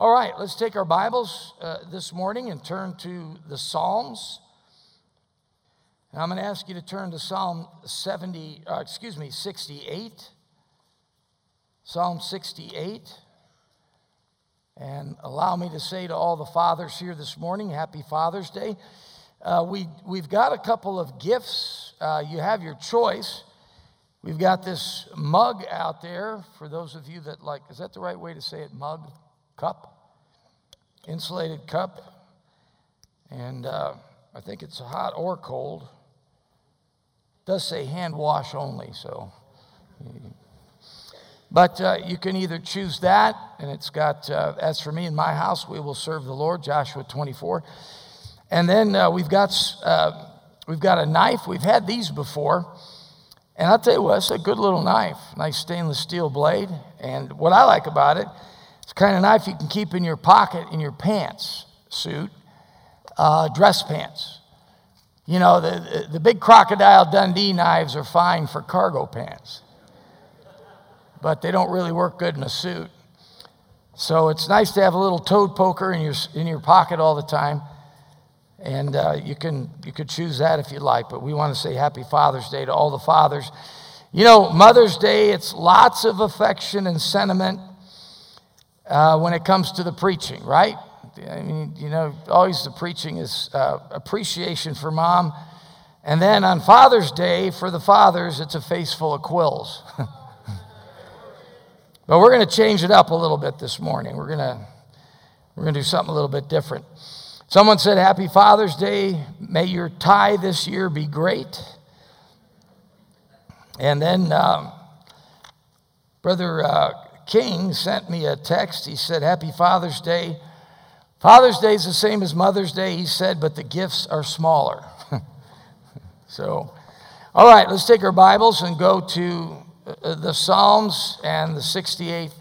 All right, let's take our Bibles uh, this morning and turn to the Psalms. And I'm going to ask you to turn to Psalm 70, uh, excuse me, 68. Psalm 68. And allow me to say to all the fathers here this morning, Happy Father's Day. Uh, we, we've got a couple of gifts. Uh, you have your choice. We've got this mug out there for those of you that like, is that the right way to say it? Mug? Cup? Insulated cup. And uh, I think it's hot or cold. It does say hand wash only, so. But uh, you can either choose that, and it's got, uh, as for me in my house, we will serve the Lord, Joshua 24. And then uh, we've, got, uh, we've got a knife. We've had these before. And I'll tell you what, it's a good little knife, nice stainless steel blade. And what I like about it, it's kind of knife you can keep in your pocket in your pants suit, uh, dress pants. You know, the, the, the big crocodile Dundee knives are fine for cargo pants but they don't really work good in a suit. So it's nice to have a little toad poker in your, in your pocket all the time. And uh, you, can, you could choose that if you like, but we want to say Happy Father's Day to all the fathers. You know, Mother's Day, it's lots of affection and sentiment uh, when it comes to the preaching, right? I mean, you know, always the preaching is uh, appreciation for mom. And then on Father's Day, for the fathers, it's a face full of quills. But we're going to change it up a little bit this morning. We're going to we're going to do something a little bit different. Someone said, Happy Father's Day. May your tie this year be great. And then um, Brother uh, King sent me a text. He said, Happy Father's Day. Father's Day is the same as Mother's Day, he said, but the gifts are smaller. so, all right, let's take our Bibles and go to uh, the Psalms and the 68th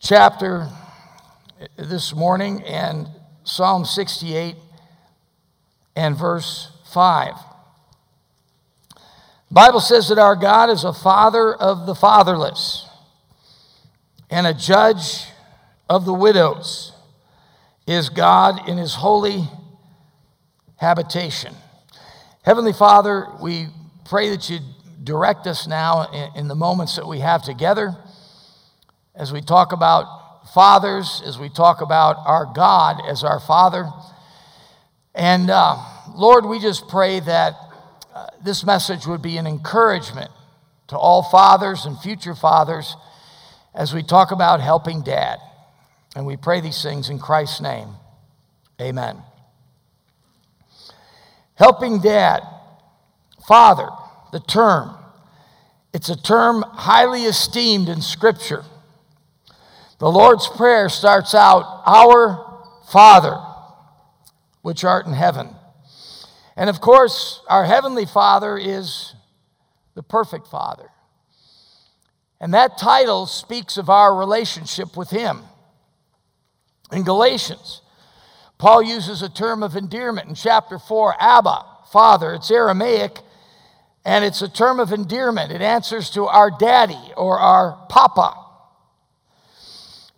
chapter this morning and Psalm 68 and verse 5. The Bible says that our God is a father of the fatherless and a judge of the widows is God in his holy habitation. Heavenly Father, we pray that you direct us now in, in the moments that we have together as we talk about fathers, as we talk about our God as our Father. And uh, Lord, we just pray that uh, this message would be an encouragement to all fathers and future fathers as we talk about helping dad. And we pray these things in Christ's name. Amen. Helping dad, father, the term. It's a term highly esteemed in Scripture. The Lord's Prayer starts out, Our Father, which art in heaven. And of course, our Heavenly Father is the perfect Father. And that title speaks of our relationship with Him. In Galatians, Paul uses a term of endearment in chapter 4, Abba, Father. It's Aramaic and it's a term of endearment. It answers to our daddy or our papa.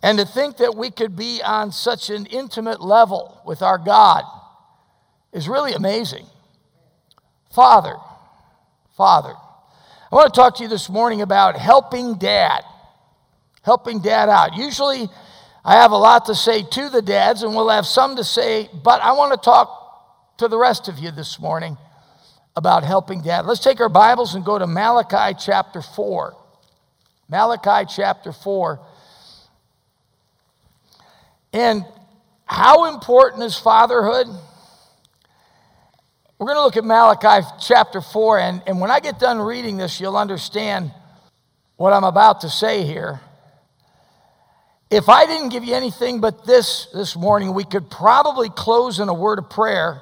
And to think that we could be on such an intimate level with our God is really amazing. Father, Father. I want to talk to you this morning about helping dad. Helping dad out. Usually, I have a lot to say to the dads, and we'll have some to say, but I want to talk to the rest of you this morning about helping dad. Let's take our Bibles and go to Malachi chapter 4. Malachi chapter 4. And how important is fatherhood? We're going to look at Malachi chapter 4, and, and when I get done reading this, you'll understand what I'm about to say here. If I didn't give you anything but this this morning, we could probably close in a word of prayer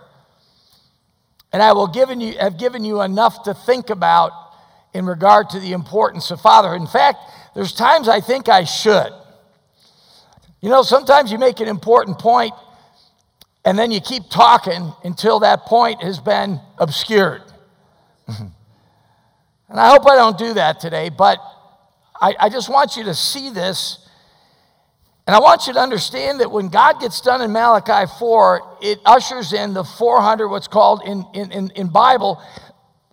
and I will given you, have given you enough to think about in regard to the importance of fatherhood. In fact, there's times I think I should. You know, sometimes you make an important point and then you keep talking until that point has been obscured. and I hope I don't do that today, but I, I just want you to see this And I want you to understand that when God gets done in Malachi 4, it ushers in the 400, what's called in, in, in, in Bible,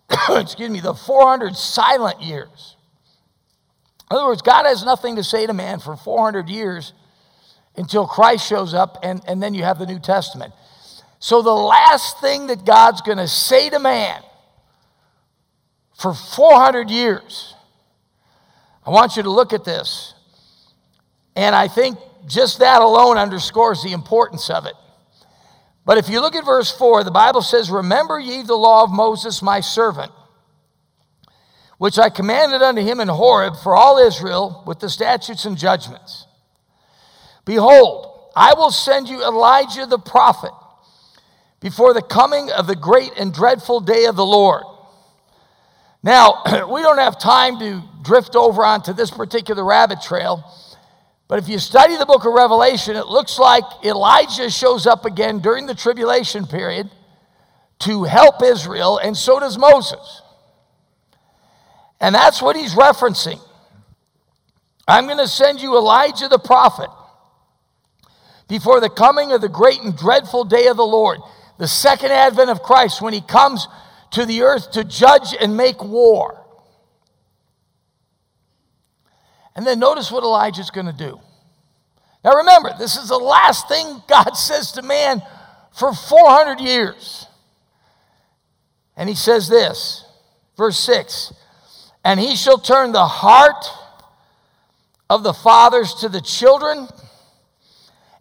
excuse me, the 400 silent years. In other words, God has nothing to say to man for 400 years until Christ shows up, and, and then you have the New Testament. So, the last thing that God's going to say to man for 400 years, I want you to look at this. And I think just that alone underscores the importance of it. But if you look at verse 4, the Bible says, Remember ye the law of Moses, my servant, which I commanded unto him in Horeb for all Israel with the statutes and judgments. Behold, I will send you Elijah the prophet before the coming of the great and dreadful day of the Lord. Now, we don't have time to drift over onto this particular rabbit trail, but if you study the book of Revelation, it looks like Elijah shows up again during the tribulation period to help Israel, and so does Moses. And that's what he's referencing. I'm going to send you Elijah the prophet before the coming of the great and dreadful day of the Lord, the second advent of Christ, when he comes to the earth to judge and make war. And then notice what Elijah's going to do. Now remember, this is the last thing God says to man for 400 years. And he says this, verse 6 And he shall turn the heart of the fathers to the children,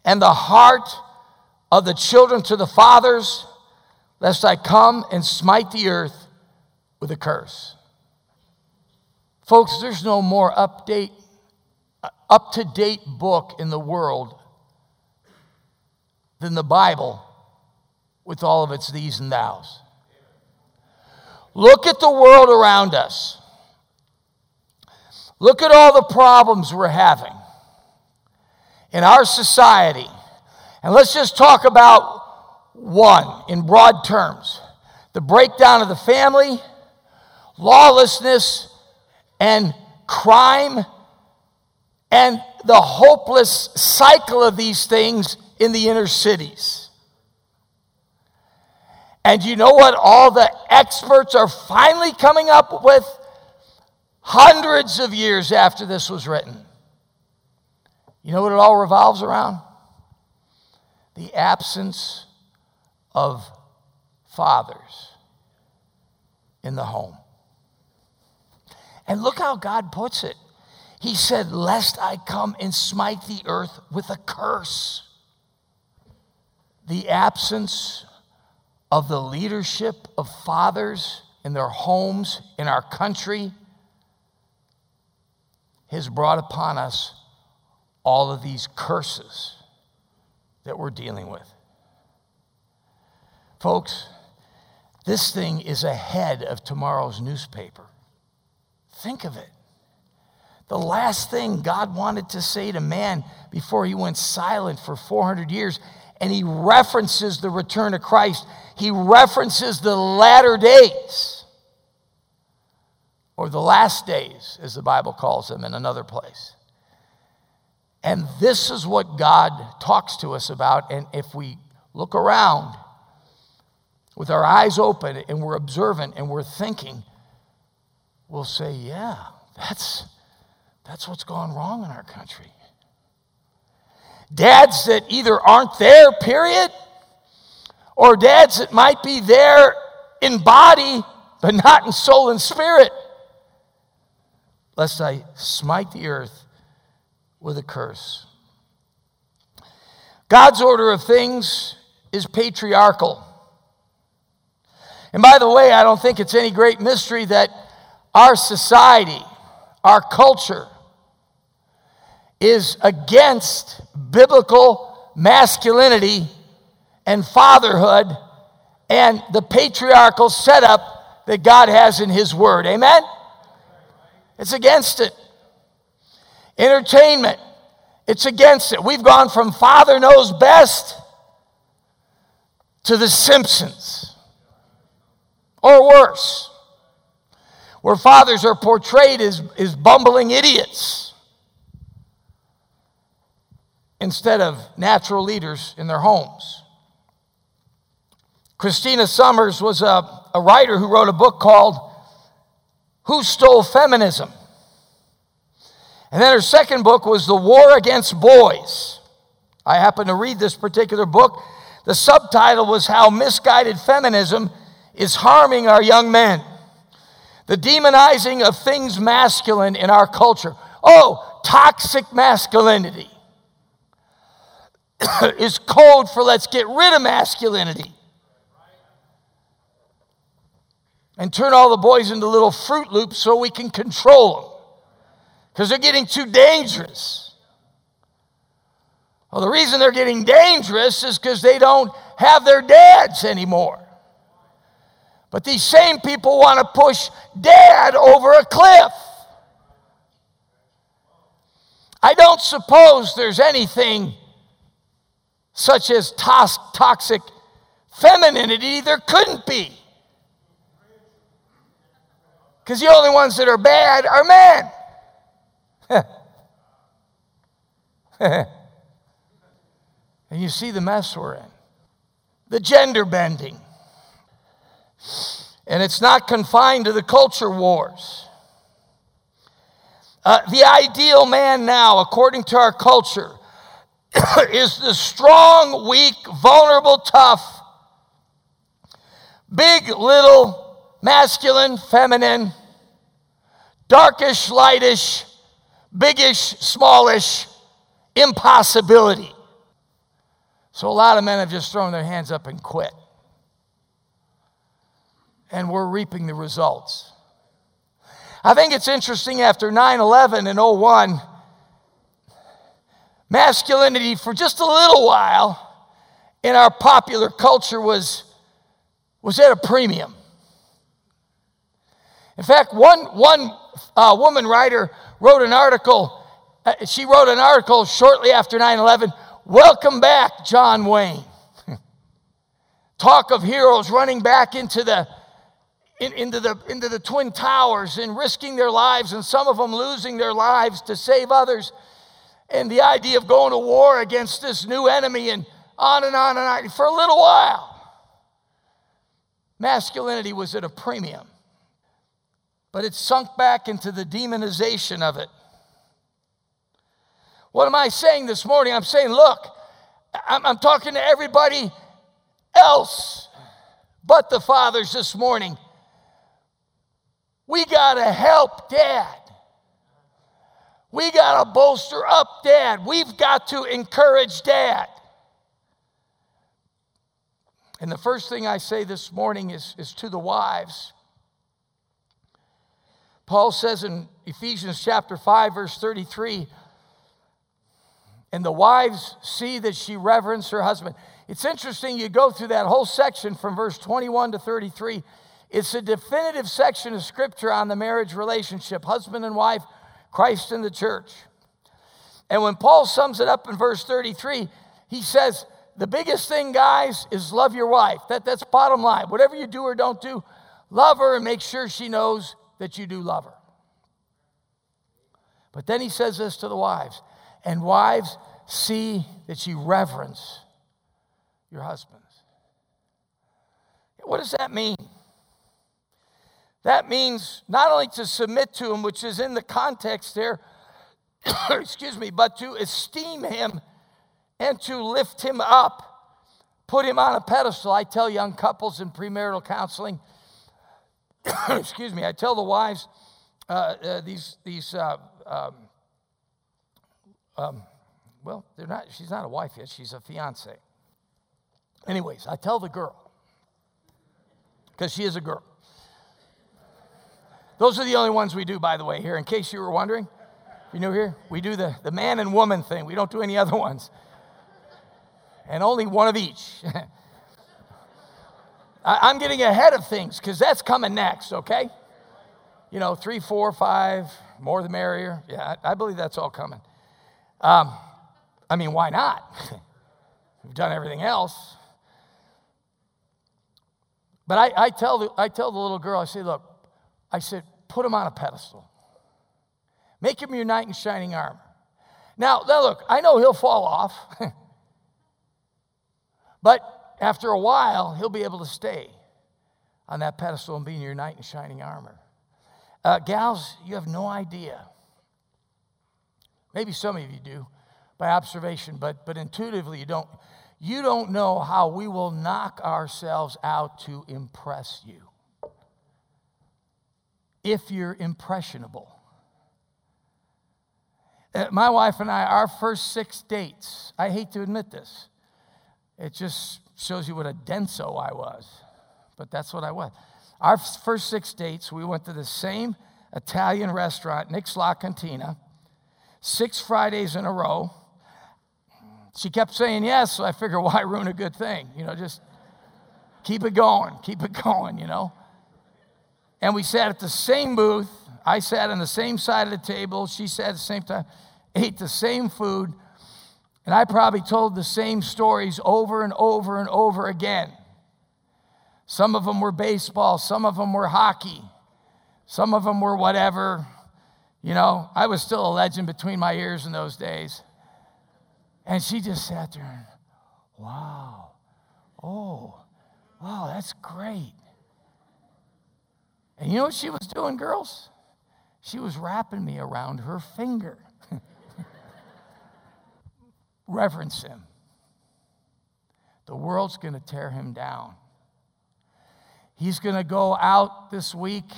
and the heart of the children to the fathers, lest I come and smite the earth with a curse. Folks, there's no more update uh, up to date book in the world than the Bible with all of its these and thous. Look at the world around us. Look at all the problems we're having in our society. And let's just talk about one in broad terms the breakdown of the family, lawlessness, and crime and the hopeless cycle of these things in the inner cities. And you know what all the experts are finally coming up with hundreds of years after this was written? You know what it all revolves around? The absence of fathers in the home. And look how God puts it. He said, Lest I come and smite the earth with a curse. The absence of the leadership of fathers in their homes, in our country, has brought upon us all of these curses that we're dealing with. Folks, this thing is ahead of tomorrow's newspaper. Think of it. The last thing God wanted to say to man before he went silent for 400 years, and he references the return of Christ, he references the latter days, or the last days, as the Bible calls them in another place. And this is what God talks to us about. And if we look around with our eyes open and we're observant and we're thinking, we'll say, yeah, that's that's what's gone wrong in our country. Dads that either aren't there, period, or dads that might be there in body, but not in soul and spirit. Lest I smite the earth with a curse. God's order of things is patriarchal. And by the way, I don't think it's any great mystery that our society, our culture, is against biblical masculinity and fatherhood and the patriarchal setup that God has in His Word. Amen? It's against it. Entertainment, it's against it. We've gone from Father Knows Best to The Simpsons, or worse, where fathers are portrayed as, as bumbling idiots instead of natural leaders in their homes. Christina Sommers was a, a writer who wrote a book called Who Stole Feminism? And then her second book was The War Against Boys. I happened to read this particular book. The subtitle was How Misguided Feminism is Harming Our Young Men. The demonizing of things masculine in our culture. Oh, toxic masculinity is code for let's get rid of masculinity. and turn all the boys into little Fruit Loops so we can control them because they're getting too dangerous. Well, the reason they're getting dangerous is because they don't have their dads anymore. But these same people want to push dad over a cliff. I don't suppose there's anything such as toxic femininity. There couldn't be. Because the only ones that are bad are men. and you see the mess we're in. The gender bending. And it's not confined to the culture wars. Uh, the ideal man now, according to our culture, is the strong, weak, vulnerable, tough, big, little, masculine, feminine, darkish, lightish, biggish, smallish, impossibility. So a lot of men have just thrown their hands up and quit. And we're reaping the results. I think it's interesting after 9 11 and 01, masculinity for just a little while in our popular culture was, was at a premium. In fact, one, one uh, woman writer wrote an article. Uh, she wrote an article shortly after 9 11. Welcome back, John Wayne. Talk of heroes running back into the, in, into, the, into the Twin Towers and risking their lives, and some of them losing their lives to save others. And the idea of going to war against this new enemy, and on and on and on. For a little while, masculinity was at a premium but it's sunk back into the demonization of it. What am I saying this morning? I'm saying, look, I'm, I'm talking to everybody else but the fathers this morning. We got to help dad. We got to bolster up dad. We've got to encourage dad. And the first thing I say this morning is, is to the wives Paul says in Ephesians chapter 5, verse 33, and the wives see that she reverence her husband. It's interesting, you go through that whole section from verse 21 to 33. It's a definitive section of scripture on the marriage relationship, husband and wife, Christ and the church. And when Paul sums it up in verse 33, he says, The biggest thing, guys, is love your wife. That, that's bottom line. Whatever you do or don't do, love her and make sure she knows that you do love her. But then he says this to the wives and wives, see that you reverence your husbands. What does that mean? That means not only to submit to him, which is in the context there, excuse me, but to esteem him and to lift him up, put him on a pedestal. I tell young couples in premarital counseling, excuse me, I tell the wives, uh, uh, these, these uh, um, um, well, they're not, she's not a wife yet, she's a fiance. Anyways, I tell the girl, because she is a girl. Those are the only ones we do, by the way, here, in case you were wondering. you're new here? We do the, the man and woman thing, we don't do any other ones. And only one of each. I'm getting ahead of things because that's coming next, okay? You know, three, four, five, more the merrier. Yeah, I, I believe that's all coming. Um, I mean, why not? We've done everything else. But I, I, tell the, I tell the little girl, I say, look, I said, put him on a pedestal. Make him your knight in shining armor. Now, now look, I know he'll fall off, but after a while, he'll be able to stay on that pedestal and be in your knight in shining armor. Uh, gals, you have no idea. Maybe some of you do by observation, but, but intuitively you don't. You don't know how we will knock ourselves out to impress you if you're impressionable. Uh, my wife and I, our first six dates, I hate to admit this, it just shows you what a denso I was, but that's what I was. Our first six dates, we went to the same Italian restaurant, Nick's La Cantina, six Fridays in a row. She kept saying yes, so I figured, why ruin a good thing? You know, just keep it going, keep it going, you know. And we sat at the same booth. I sat on the same side of the table. She sat at the same time, ate the same food. And I probably told the same stories over and over and over again. Some of them were baseball, some of them were hockey, some of them were whatever. You know, I was still a legend between my ears in those days. And she just sat there and, wow, oh, wow, that's great. And you know what she was doing, girls? She was wrapping me around her finger. Reverence him. The world's going to tear him down. He's going to go out this week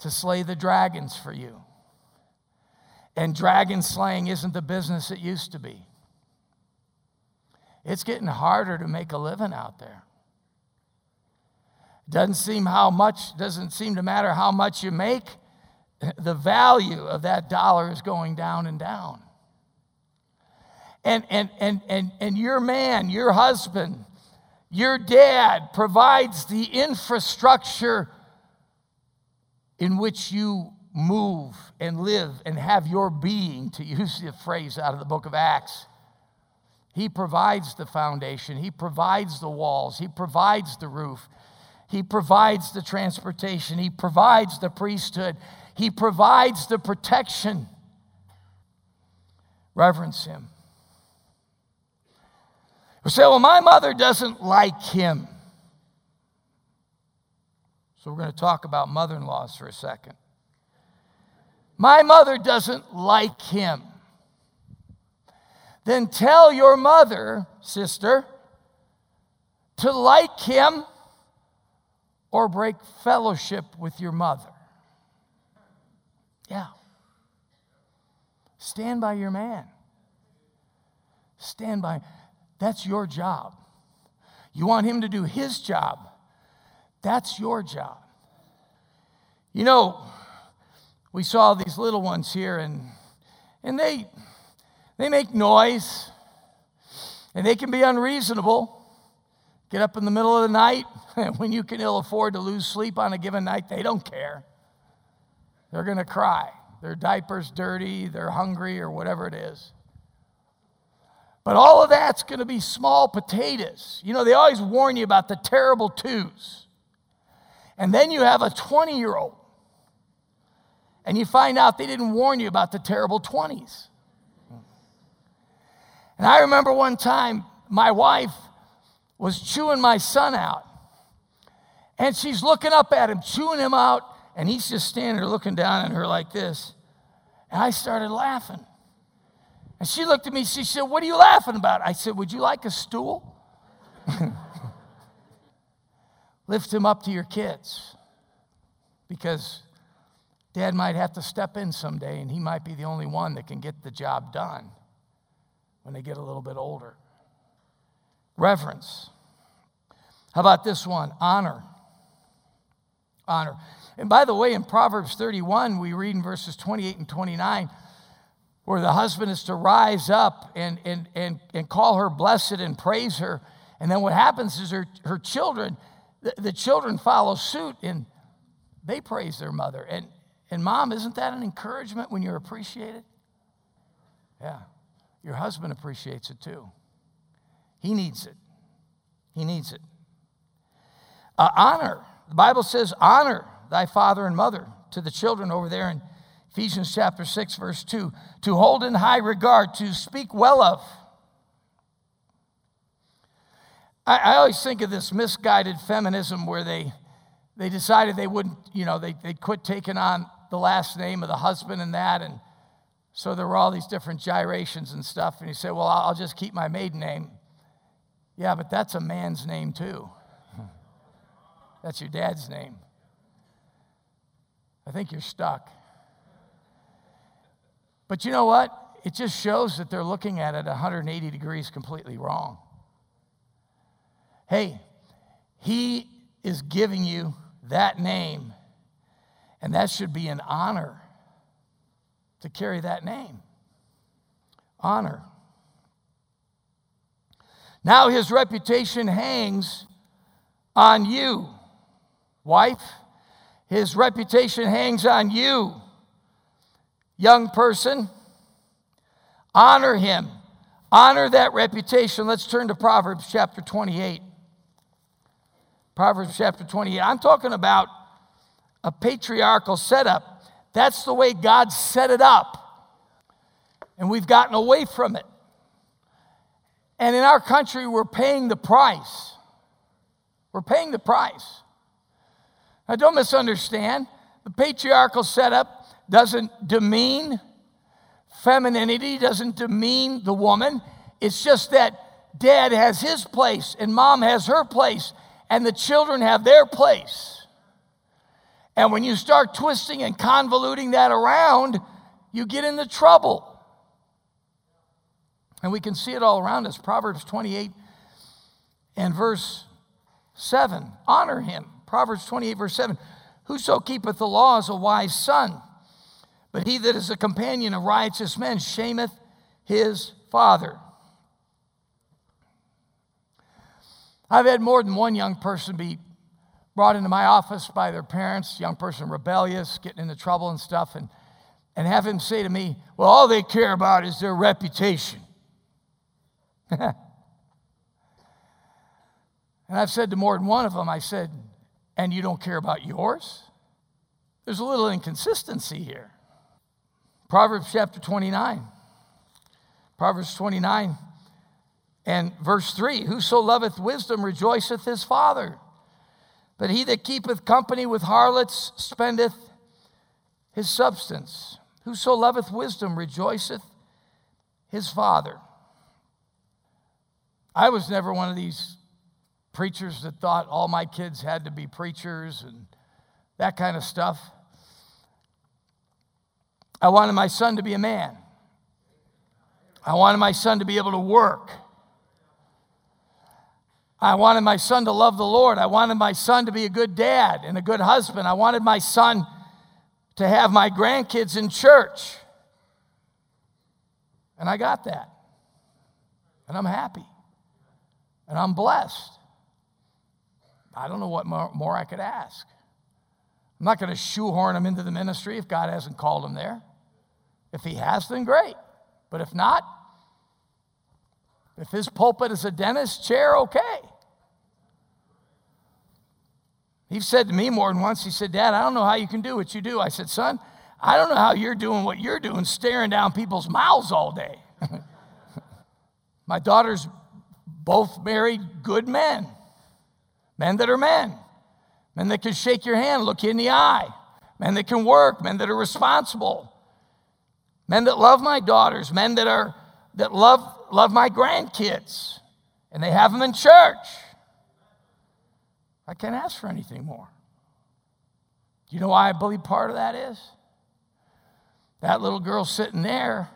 to slay the dragons for you. And dragon slaying isn't the business it used to be. It's getting harder to make a living out there. Doesn't seem how much, doesn't seem to matter how much you make, the value of that dollar is going down and down. And, and, and, and, and your man, your husband, your dad provides the infrastructure in which you move and live and have your being, to use the phrase out of the book of Acts. He provides the foundation, He provides the walls, He provides the roof, he provides the transportation, He provides the priesthood, He provides the protection. Reverence Him. We say, well, my mother doesn't like him. So we're going to talk about mother in laws for a second. My mother doesn't like him. Then tell your mother, sister, to like him or break fellowship with your mother. Yeah. Stand by your man. Stand by. That's your job. You want him to do his job. That's your job. You know, we saw these little ones here and and they they make noise and they can be unreasonable. Get up in the middle of the night when you can ill afford to lose sleep on a given night, they don't care. They're going to cry. Their diaper's dirty, they're hungry, or whatever it is. But all of that's going to be small potatoes. You know, they always warn you about the terrible twos. And then you have a 20 year old, and you find out they didn't warn you about the terrible 20s. And I remember one time my wife was chewing my son out. And she's looking up at him, chewing him out, and he's just standing there looking down at her like this. And I started laughing. And she looked at me, she said, What are you laughing about? I said, Would you like a stool? Lift him up to your kids. Because dad might have to step in someday, and he might be the only one that can get the job done when they get a little bit older. Reverence. How about this one? Honor. Honor. And by the way, in Proverbs 31, we read in verses 28 and 29 where the husband is to rise up and, and, and, and call her blessed and praise her. And then what happens is her, her children, the, the children follow suit and they praise their mother. And, and mom, isn't that an encouragement when you're appreciated? Yeah. Your husband appreciates it too. He needs it. He needs it. Uh, honor. The Bible says, honor thy father and mother to the children over there in Ephesians chapter 6, verse 2 to hold in high regard, to speak well of. I, I always think of this misguided feminism where they, they decided they wouldn't, you know, they, they'd quit taking on the last name of the husband and that. And so there were all these different gyrations and stuff. And he said, Well, I'll just keep my maiden name. Yeah, but that's a man's name too. That's your dad's name. I think you're stuck. But you know what? It just shows that they're looking at it 180 degrees completely wrong. Hey, he is giving you that name, and that should be an honor to carry that name. Honor. Now his reputation hangs on you, wife. His reputation hangs on you, young person. Honor him. Honor that reputation. Let's turn to Proverbs chapter 28. Proverbs chapter 28. I'm talking about a patriarchal setup. That's the way God set it up. And we've gotten away from it. And in our country, we're paying the price. We're paying the price. Now, don't misunderstand. The patriarchal setup doesn't demean femininity, doesn't demean the woman. It's just that dad has his place and mom has her place and the children have their place. And when you start twisting and convoluting that around, you get into trouble. And we can see it all around us. Proverbs 28 and verse 7. Honor him. Proverbs 28, verse 7. Whoso keepeth the law is a wise son, but he that is a companion of righteous men shameth his father. I've had more than one young person be brought into my office by their parents, young person rebellious, getting into trouble and stuff, and, and have him say to me, Well, all they care about is their reputation. and I've said to more than one of them, I said, And you don't care about yours? There's a little inconsistency here. Proverbs chapter 29. Proverbs 29 and verse 3 Whoso loveth wisdom rejoiceth his father, but he that keepeth company with harlots spendeth his substance. Whoso loveth wisdom rejoiceth his father. I was never one of these preachers that thought all my kids had to be preachers and that kind of stuff. I wanted my son to be a man. I wanted my son to be able to work. I wanted my son to love the Lord. I wanted my son to be a good dad and a good husband. I wanted my son to have my grandkids in church. And I got that. And I'm happy. And I'm blessed. I don't know what more, I could ask. I'm not going to shoehorn him into the ministry if God hasn't called him there. If he has, then great. But if not, if his pulpit is a dentist chair, okay. He said to me more than once, he said, Dad, I don't know how you can do what you do. I said, Son, I don't know how you're doing what you're doing, staring down people's mouths all day. My daughters both married good men, men that are men, men that can shake your hand, look you in the eye, men that can work, men that are responsible, men that love my daughters, men that are that love love my grandkids, and they have them in church. I can't ask for anything more. You know why I believe part of that is? That little girl sitting there,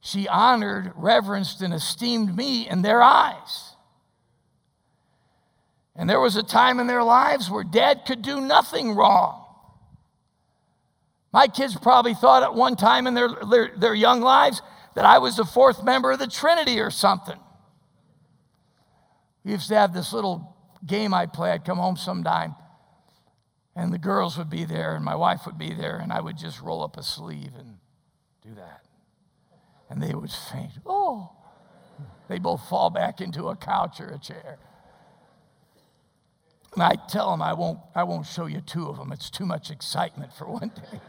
she honored, reverenced, and esteemed me in their eyes. And there was a time in their lives where dad could do nothing wrong. My kids probably thought at one time in their, their, their young lives that I was the fourth member of the Trinity or something. We used to have this little game I'd play. I'd come home sometime, and the girls would be there, and my wife would be there, and I would just roll up a sleeve and do that. And they would faint. Oh, they both fall back into a couch or a chair. And I tell them I won't, I won't show you two of them. It's too much excitement for one day.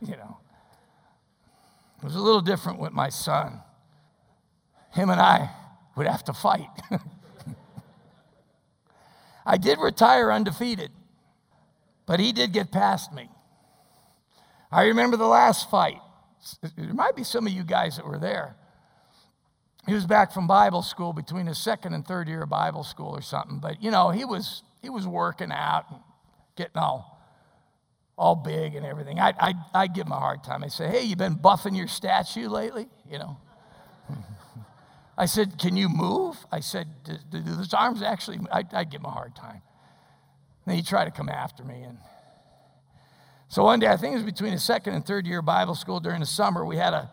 you know. It was a little different with my son. Him and I would have to fight. I did retire undefeated, but he did get past me. I remember the last fight. There might be some of you guys that were there. He was back from Bible school between his second and third year of Bible school or something, but you know, he was he was working out and getting all all big and everything. I I I give him a hard time. I say, "Hey, you been buffing your statue lately?" You know. I said, Can you move? I said, Do, do those arms actually? I, would give him a hard time. And he tried to come after me. And so one day, I think it was between his second and third year of Bible school during the summer, we had a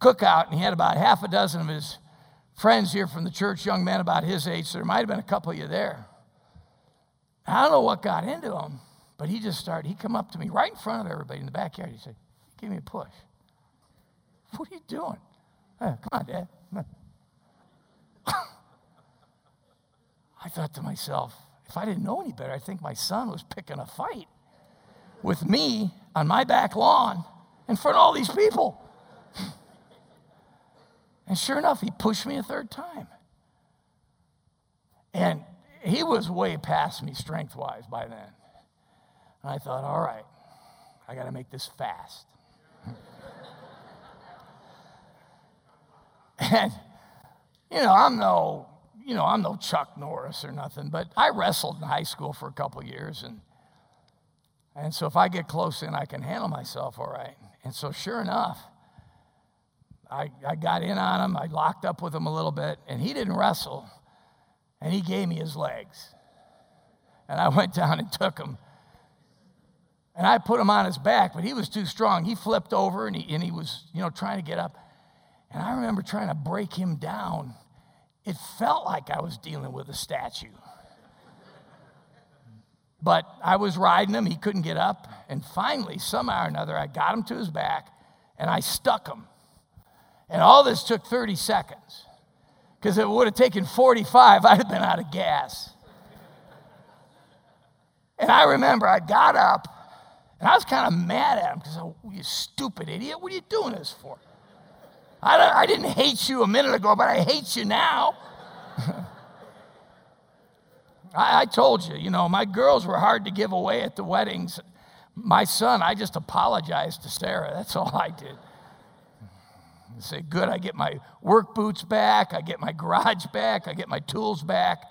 cookout, and he had about half a dozen of his friends here from the church, young men about his age. So there might have been a couple of you there. I don't know what got into him, but he just started. He come up to me right in front of everybody in the backyard. He said, Give me a push. What are you doing? Come on, Dad. Come on. I thought to myself, if I didn't know any better, I think my son was picking a fight with me on my back lawn in front of all these people. And sure enough, he pushed me a third time. And he was way past me strength wise by then. And I thought, all right, I got to make this fast. and you know, I'm no, you know, I'm no Chuck Norris or nothing, but I wrestled in high school for a couple years and and so if I get close in, I can handle myself all right. And so sure enough, I, I got in on him, I locked up with him a little bit, and he didn't wrestle. And he gave me his legs. And I went down and took him. And I put him on his back, but he was too strong. He flipped over and he, and he was, you know, trying to get up. And I remember trying to break him down. It felt like I was dealing with a statue. But I was riding him, he couldn't get up. And finally, somehow or another, I got him to his back and I stuck him. And all this took 30 seconds. Because it would have taken 45, I'd have been out of gas. And I remember I got up and I was kind of mad at him because, oh, you stupid idiot, what are you doing this for? I, I didn't hate you a minute ago, but I hate you now. I, I told you, you know, my girls were hard to give away at the weddings. My son, I just apologized to Sarah. That's all I did. I say, good, I get my work boots back, I get my garage back, I get my tools back,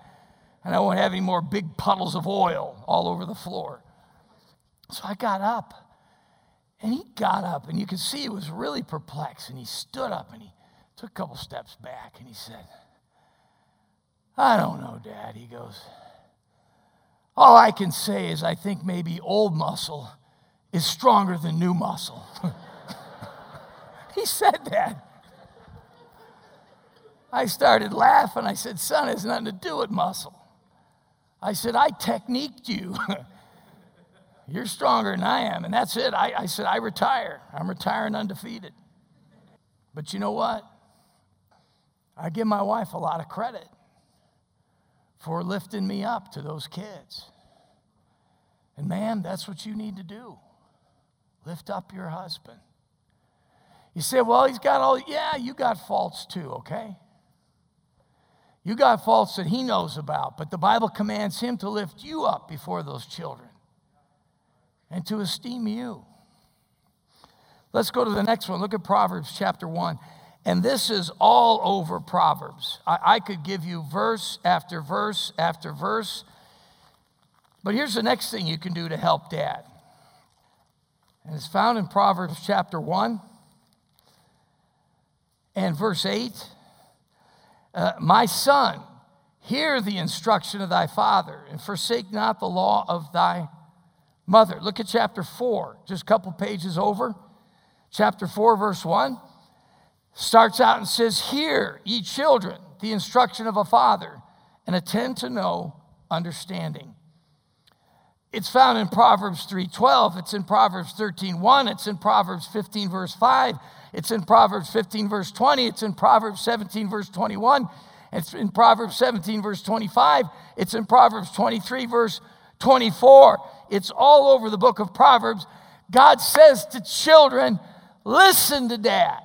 and I won't have any more big puddles of oil all over the floor. So I got up and he got up, and you could see he was really perplexed. And he stood up and he took a couple steps back and he said, I don't know, Dad. He goes, All I can say is I think maybe old muscle is stronger than new muscle. he said that. I started laughing. I said, Son, it has nothing to do with muscle. I said, I techniqued you. You're stronger than I am. And that's it. I, I said, I retire. I'm retiring undefeated. But you know what? I give my wife a lot of credit for lifting me up to those kids. And man, that's what you need to do. Lift up your husband. You say, well, he's got all, yeah, you got faults too, okay? You got faults that he knows about, but the Bible commands him to lift you up before those children and to esteem you. Let's go to the next one. Look at Proverbs chapter 1. And this is all over Proverbs. I, I, could give you verse after verse after verse. But here's the next thing you can do to help dad. And it's found in Proverbs chapter 1 and verse 8. Uh, My son, hear the instruction of thy father, and forsake not the law of thy mother. Look at chapter 4, just a couple pages over. Chapter 4, verse 1 starts out and says, Hear, ye children, the instruction of a father, and attend to know understanding. It's found in Proverbs 3:12, it's in Proverbs 13:1, it's in Proverbs 15 verse 5, it's in Proverbs 15 verse 20, it's in Proverbs 17 verse 21, it's in Proverbs 17 verse 25, it's in Proverbs 23 verse 24. It's all over the book of Proverbs God says to children, listen to dad.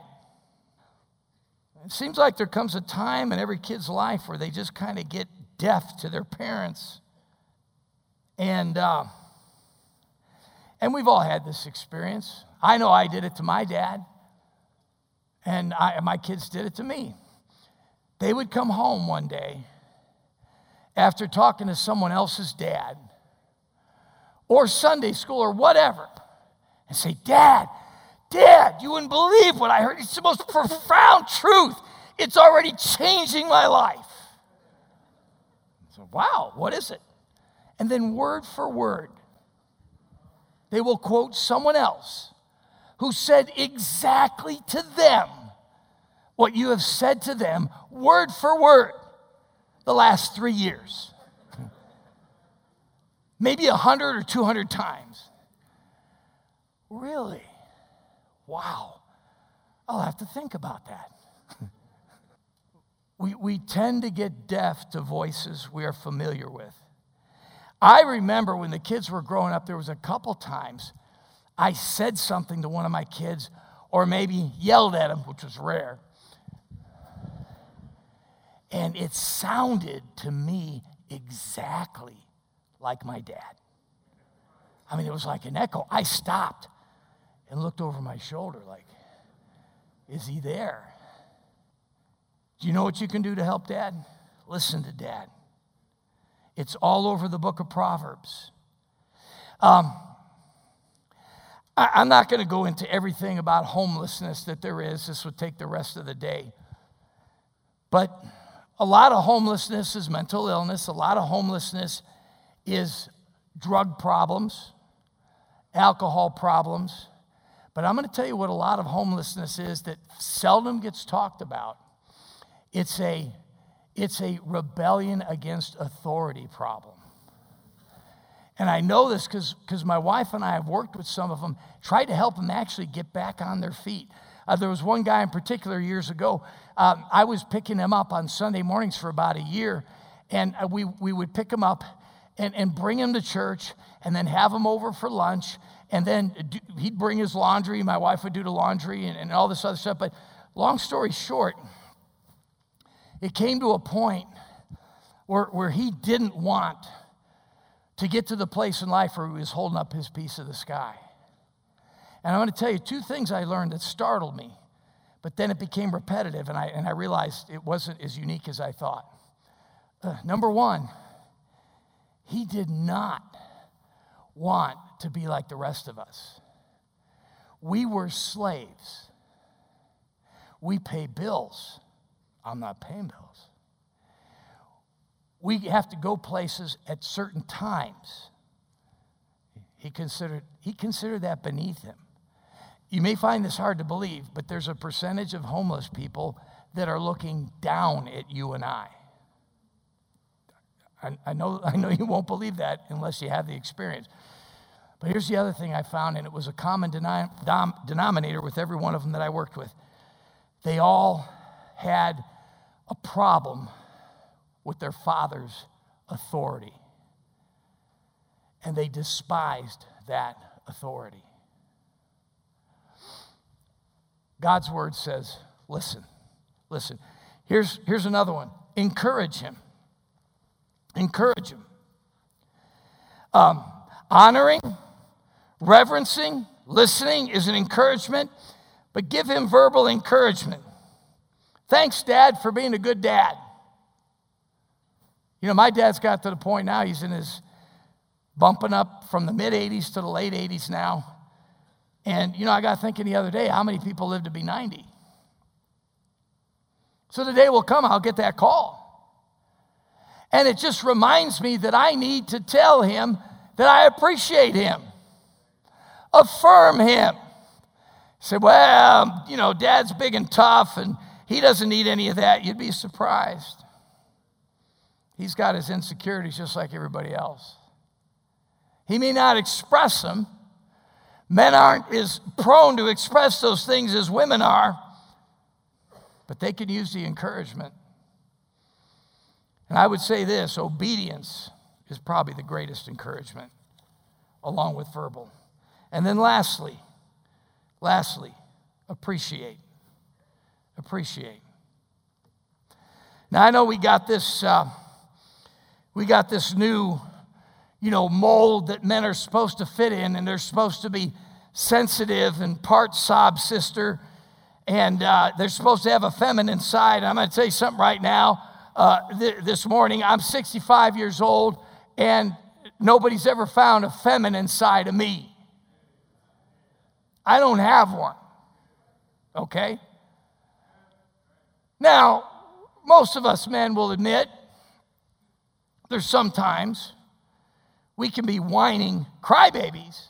It seems like there comes a time in every kid's life where they just kind of get deaf to their parents. And, uh, and we've all had this experience. I know I did it to my dad, and I, my kids did it to me. They would come home one day after talking to someone else's dad or Sunday school or whatever and say, Dad, Dad, you wouldn't believe what I heard. It's the most profound truth. It's already changing my life. So, wow, what is it? And then, word for word, they will quote someone else who said exactly to them what you have said to them, word for word, the last three years. Maybe a hundred or two hundred times. Really? Wow. I'll have to think about that. we, we tend to get deaf to voices we are familiar with. I remember when the kids were growing up, there was a couple times I said something to one of my kids, or maybe yelled at him, which was rare. And it sounded to me exactly like my dad. I mean, it was like an echo. I stopped and looked over my shoulder, like, is he there? Do you know what you can do to help dad? Listen to dad. It's all over the book of Proverbs. Um, I, am not going to go into everything about homelessness that there is. This would take the rest of the day. But a lot of homelessness is mental illness, a lot of homelessness is drug problems, alcohol problems. But I'm going to tell you what a lot of homelessness is that seldom gets talked about. It's a, it's a rebellion against authority problem. And I know this because my wife and I have worked with some of them, tried to help them actually get back on their feet. Uh, there was one guy in particular years ago. Um, I was picking him up on Sunday mornings for about a year, and uh, we, we would pick him up and, and bring him to church and then have him over for lunch. And then do, he'd bring his laundry. My wife would do the laundry and, and all this other stuff. But long story short, it came to a point where, where he didn't want to get to the place in life where he was holding up his piece of the sky. And I'm going to tell you two things I learned that startled me, but then it became repetitive, and I, and I realized it wasn't as unique as I thought. Uh, number one, he did not want to be like the rest of us. We were slaves. We pay bills. I'm not paying bills. We have to go places at certain times. He considered, he considered that beneath him. You may find this hard to believe, but there's a percentage of homeless people that are looking down at you and I. I, I, know, I know you won't believe that unless you have the experience. But here's the other thing I found, and it was a common dom, denominator with every one of them that I worked with. They all had a problem with their father's authority, and they despised that authority. God's word says, listen, listen. Here's, here's another one encourage him. Encourage him. Um, honoring, reverencing, listening is an encouragement, but give him verbal encouragement. Thanks, Dad, for being a good dad. You know, my dad's got to the point now, he's in his bumping up from the mid 80s to the late 80s now. And, you know, I got thinking the other day, how many people live to be 90? So the day will come, I'll get that call. And it just reminds me that I need to tell him that I appreciate him, affirm him. Say, well, you know, dad's big and tough and he doesn't need any of that. You'd be surprised. He's got his insecurities just like everybody else. He may not express them. Men aren't as prone to express those things as women are, but they can use the encouragement. And I would say this obedience is probably the greatest encouragement, along with verbal. And then lastly, lastly, appreciate. Appreciate. Now I know we got this, uh, we got this new, you know, mold that men are supposed to fit in, and they're supposed to be sensitive and part sob sister, and uh, they're supposed to have a feminine side. I'm going to tell you something right now. Uh, th- this morning, I'm 65 years old, and nobody's ever found a feminine side of me. I don't have one. Okay? Now, most of us men will admit there's sometimes we can be whining crybabies,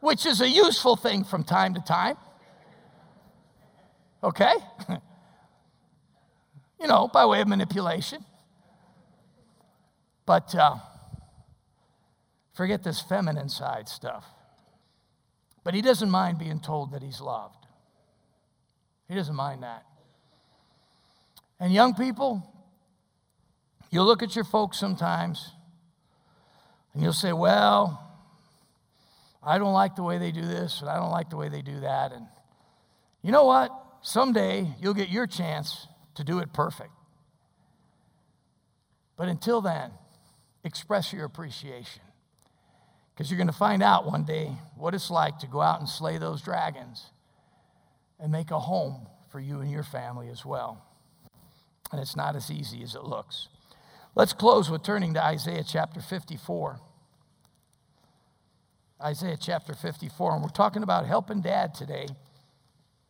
which is a useful thing from time to time. Okay? you know, by way of manipulation. But uh, forget this feminine side stuff. But he doesn't mind being told that he's loved. He doesn't mind that. And young people, you'll look at your folks sometimes and you'll say, Well, I don't like the way they do this, and I don't like the way they do that. And you know what? Someday you'll get your chance to do it perfect. But until then, express your appreciation. Because you're going to find out one day what it's like to go out and slay those dragons and make a home for you and your family as well. And it's not as easy as it looks. Let's close with turning to Isaiah chapter 54. Isaiah chapter 54. And we're talking about helping dad today.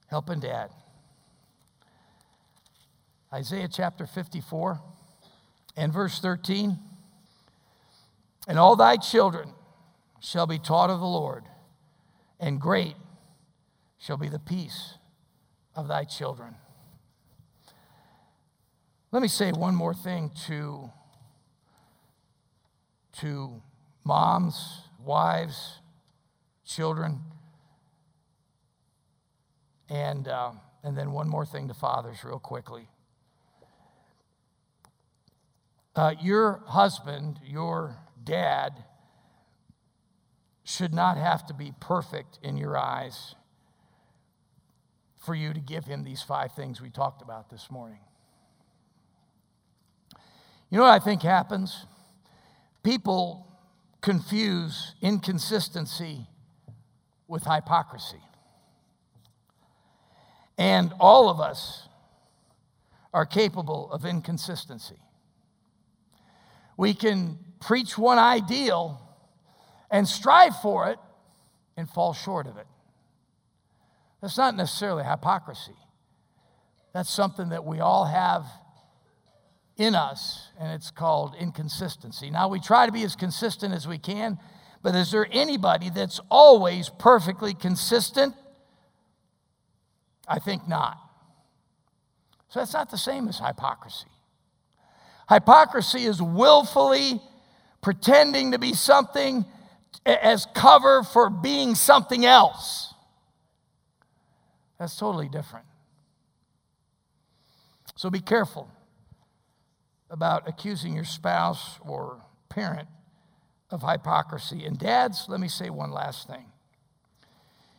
Helping dad. Isaiah chapter 54 and verse 13. And all thy children shall be taught of the Lord, and great shall be the peace of thy children. Let me say one more thing to, to moms, wives, children, and, uh, and then one more thing to fathers, real quickly. Uh, your husband, your dad, should not have to be perfect in your eyes for you to give him these five things we talked about this morning. You know what I think happens? People confuse inconsistency with hypocrisy. And all of us are capable of inconsistency. We can preach one ideal and strive for it and fall short of it. That's not necessarily hypocrisy. That's something that we all have in us, and it's called inconsistency. Now, we try to be as consistent as we can, but is there anybody that's always perfectly consistent? I think not. So that's not the same as hypocrisy. Hypocrisy is willfully pretending to be something as cover for being something else. That's totally different. So be careful about accusing your spouse or parent of hypocrisy. And dads, let me say one last thing.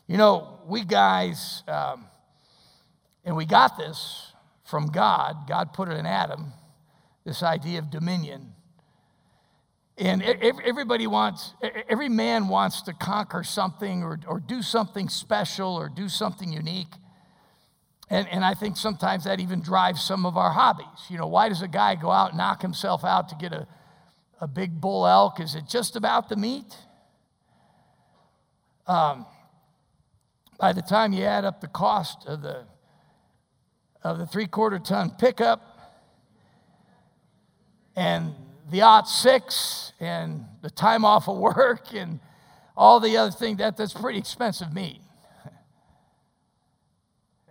You know, we guys, um, and we got this from God, God put it in Adam, this idea of dominion. And everybody wants, every man wants to conquer something or, or do something special or do something unique. And, and I think sometimes that even drives some of our hobbies. You know, why does a guy go out and knock himself out to get a, a big bull elk? Is it just about the meat? Um, by the time you add up the cost of the, of the three quarter ton pickup and the aught six and the time off of work and all the other things, that, that's pretty expensive meat.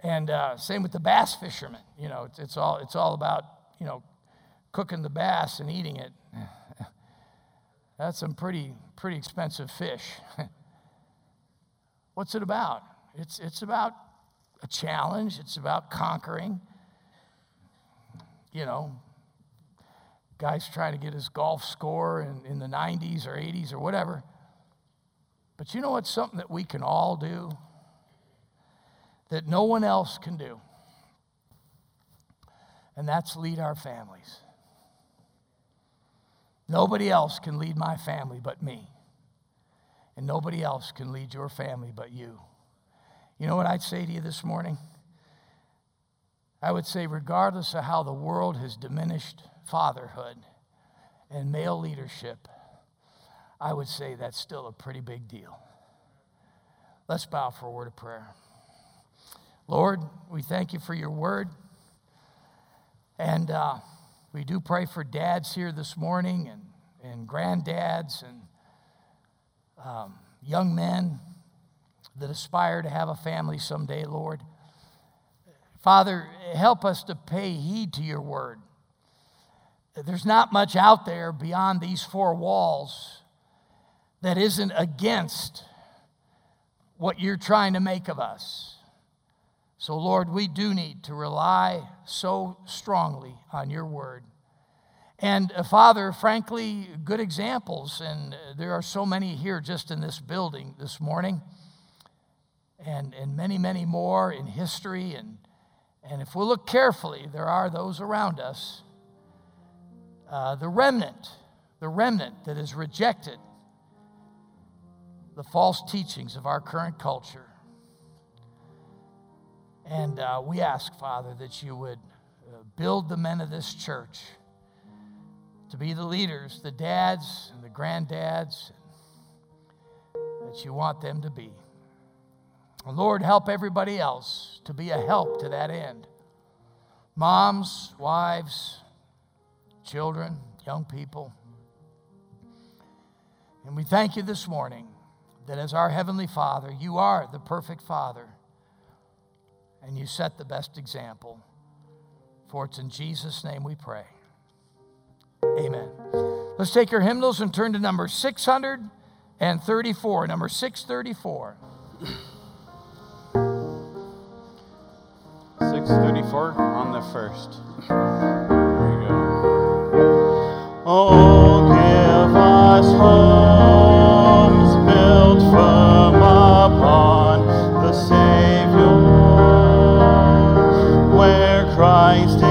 And uh, same with the bass fishermen. You know, it's, it's, all, it's all about, you know, cooking the bass and eating it. That's some pretty, pretty expensive fish. What's it about? It's, it's about a challenge, it's about conquering. You know, guys trying to get his golf score in, in the 90s or 80s or whatever. But you know what's something that we can all do that no one else can do? And that's lead our families. Nobody else can lead my family but me. And nobody else can lead your family but you. You know what I'd say to you this morning? I would say, regardless of how the world has diminished fatherhood and male leadership, I would say that's still a pretty big deal. Let's bow for a word of prayer. Lord, we thank you for your word. And uh, we do pray for dads here this morning and, and granddads and um, young men that aspire to have a family someday, Lord. Father, help us to pay heed to your word. There's not much out there beyond these four walls that isn't against what you're trying to make of us. So, Lord, we do need to rely so strongly on your word. And, uh, Father, frankly, good examples, and uh, there are so many here just in this building this morning, and, and many, many more in history. And, and if we look carefully, there are those around us uh, the remnant, the remnant that has rejected the false teachings of our current culture. And uh, we ask, Father, that you would uh, build the men of this church to be the leaders, the dads and the granddads that you want them to be. Lord, help everybody else to be a help to that end. Moms, wives, children, young people. And we thank you this morning that as our Heavenly Father, you are the perfect Father and you set the best example. For it's in Jesus' name we pray. Amen. Let's take our hymnals and turn to number 634. Number 634. 634 on the first. Oh, give us homes Christ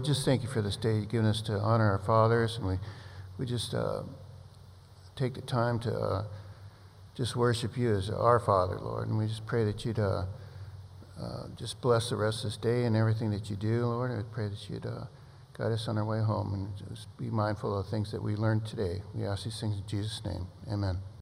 We just thank you for this day you've given us to honor our fathers, and we, we just uh, take the time to uh, just worship you as our Father, Lord. And we just pray that you'd uh, uh, just bless the rest of this day and everything that you do, Lord. I pray that you'd uh, guide us on our way home and just be mindful of the things that we learned today. We ask these things in Jesus' name. Amen.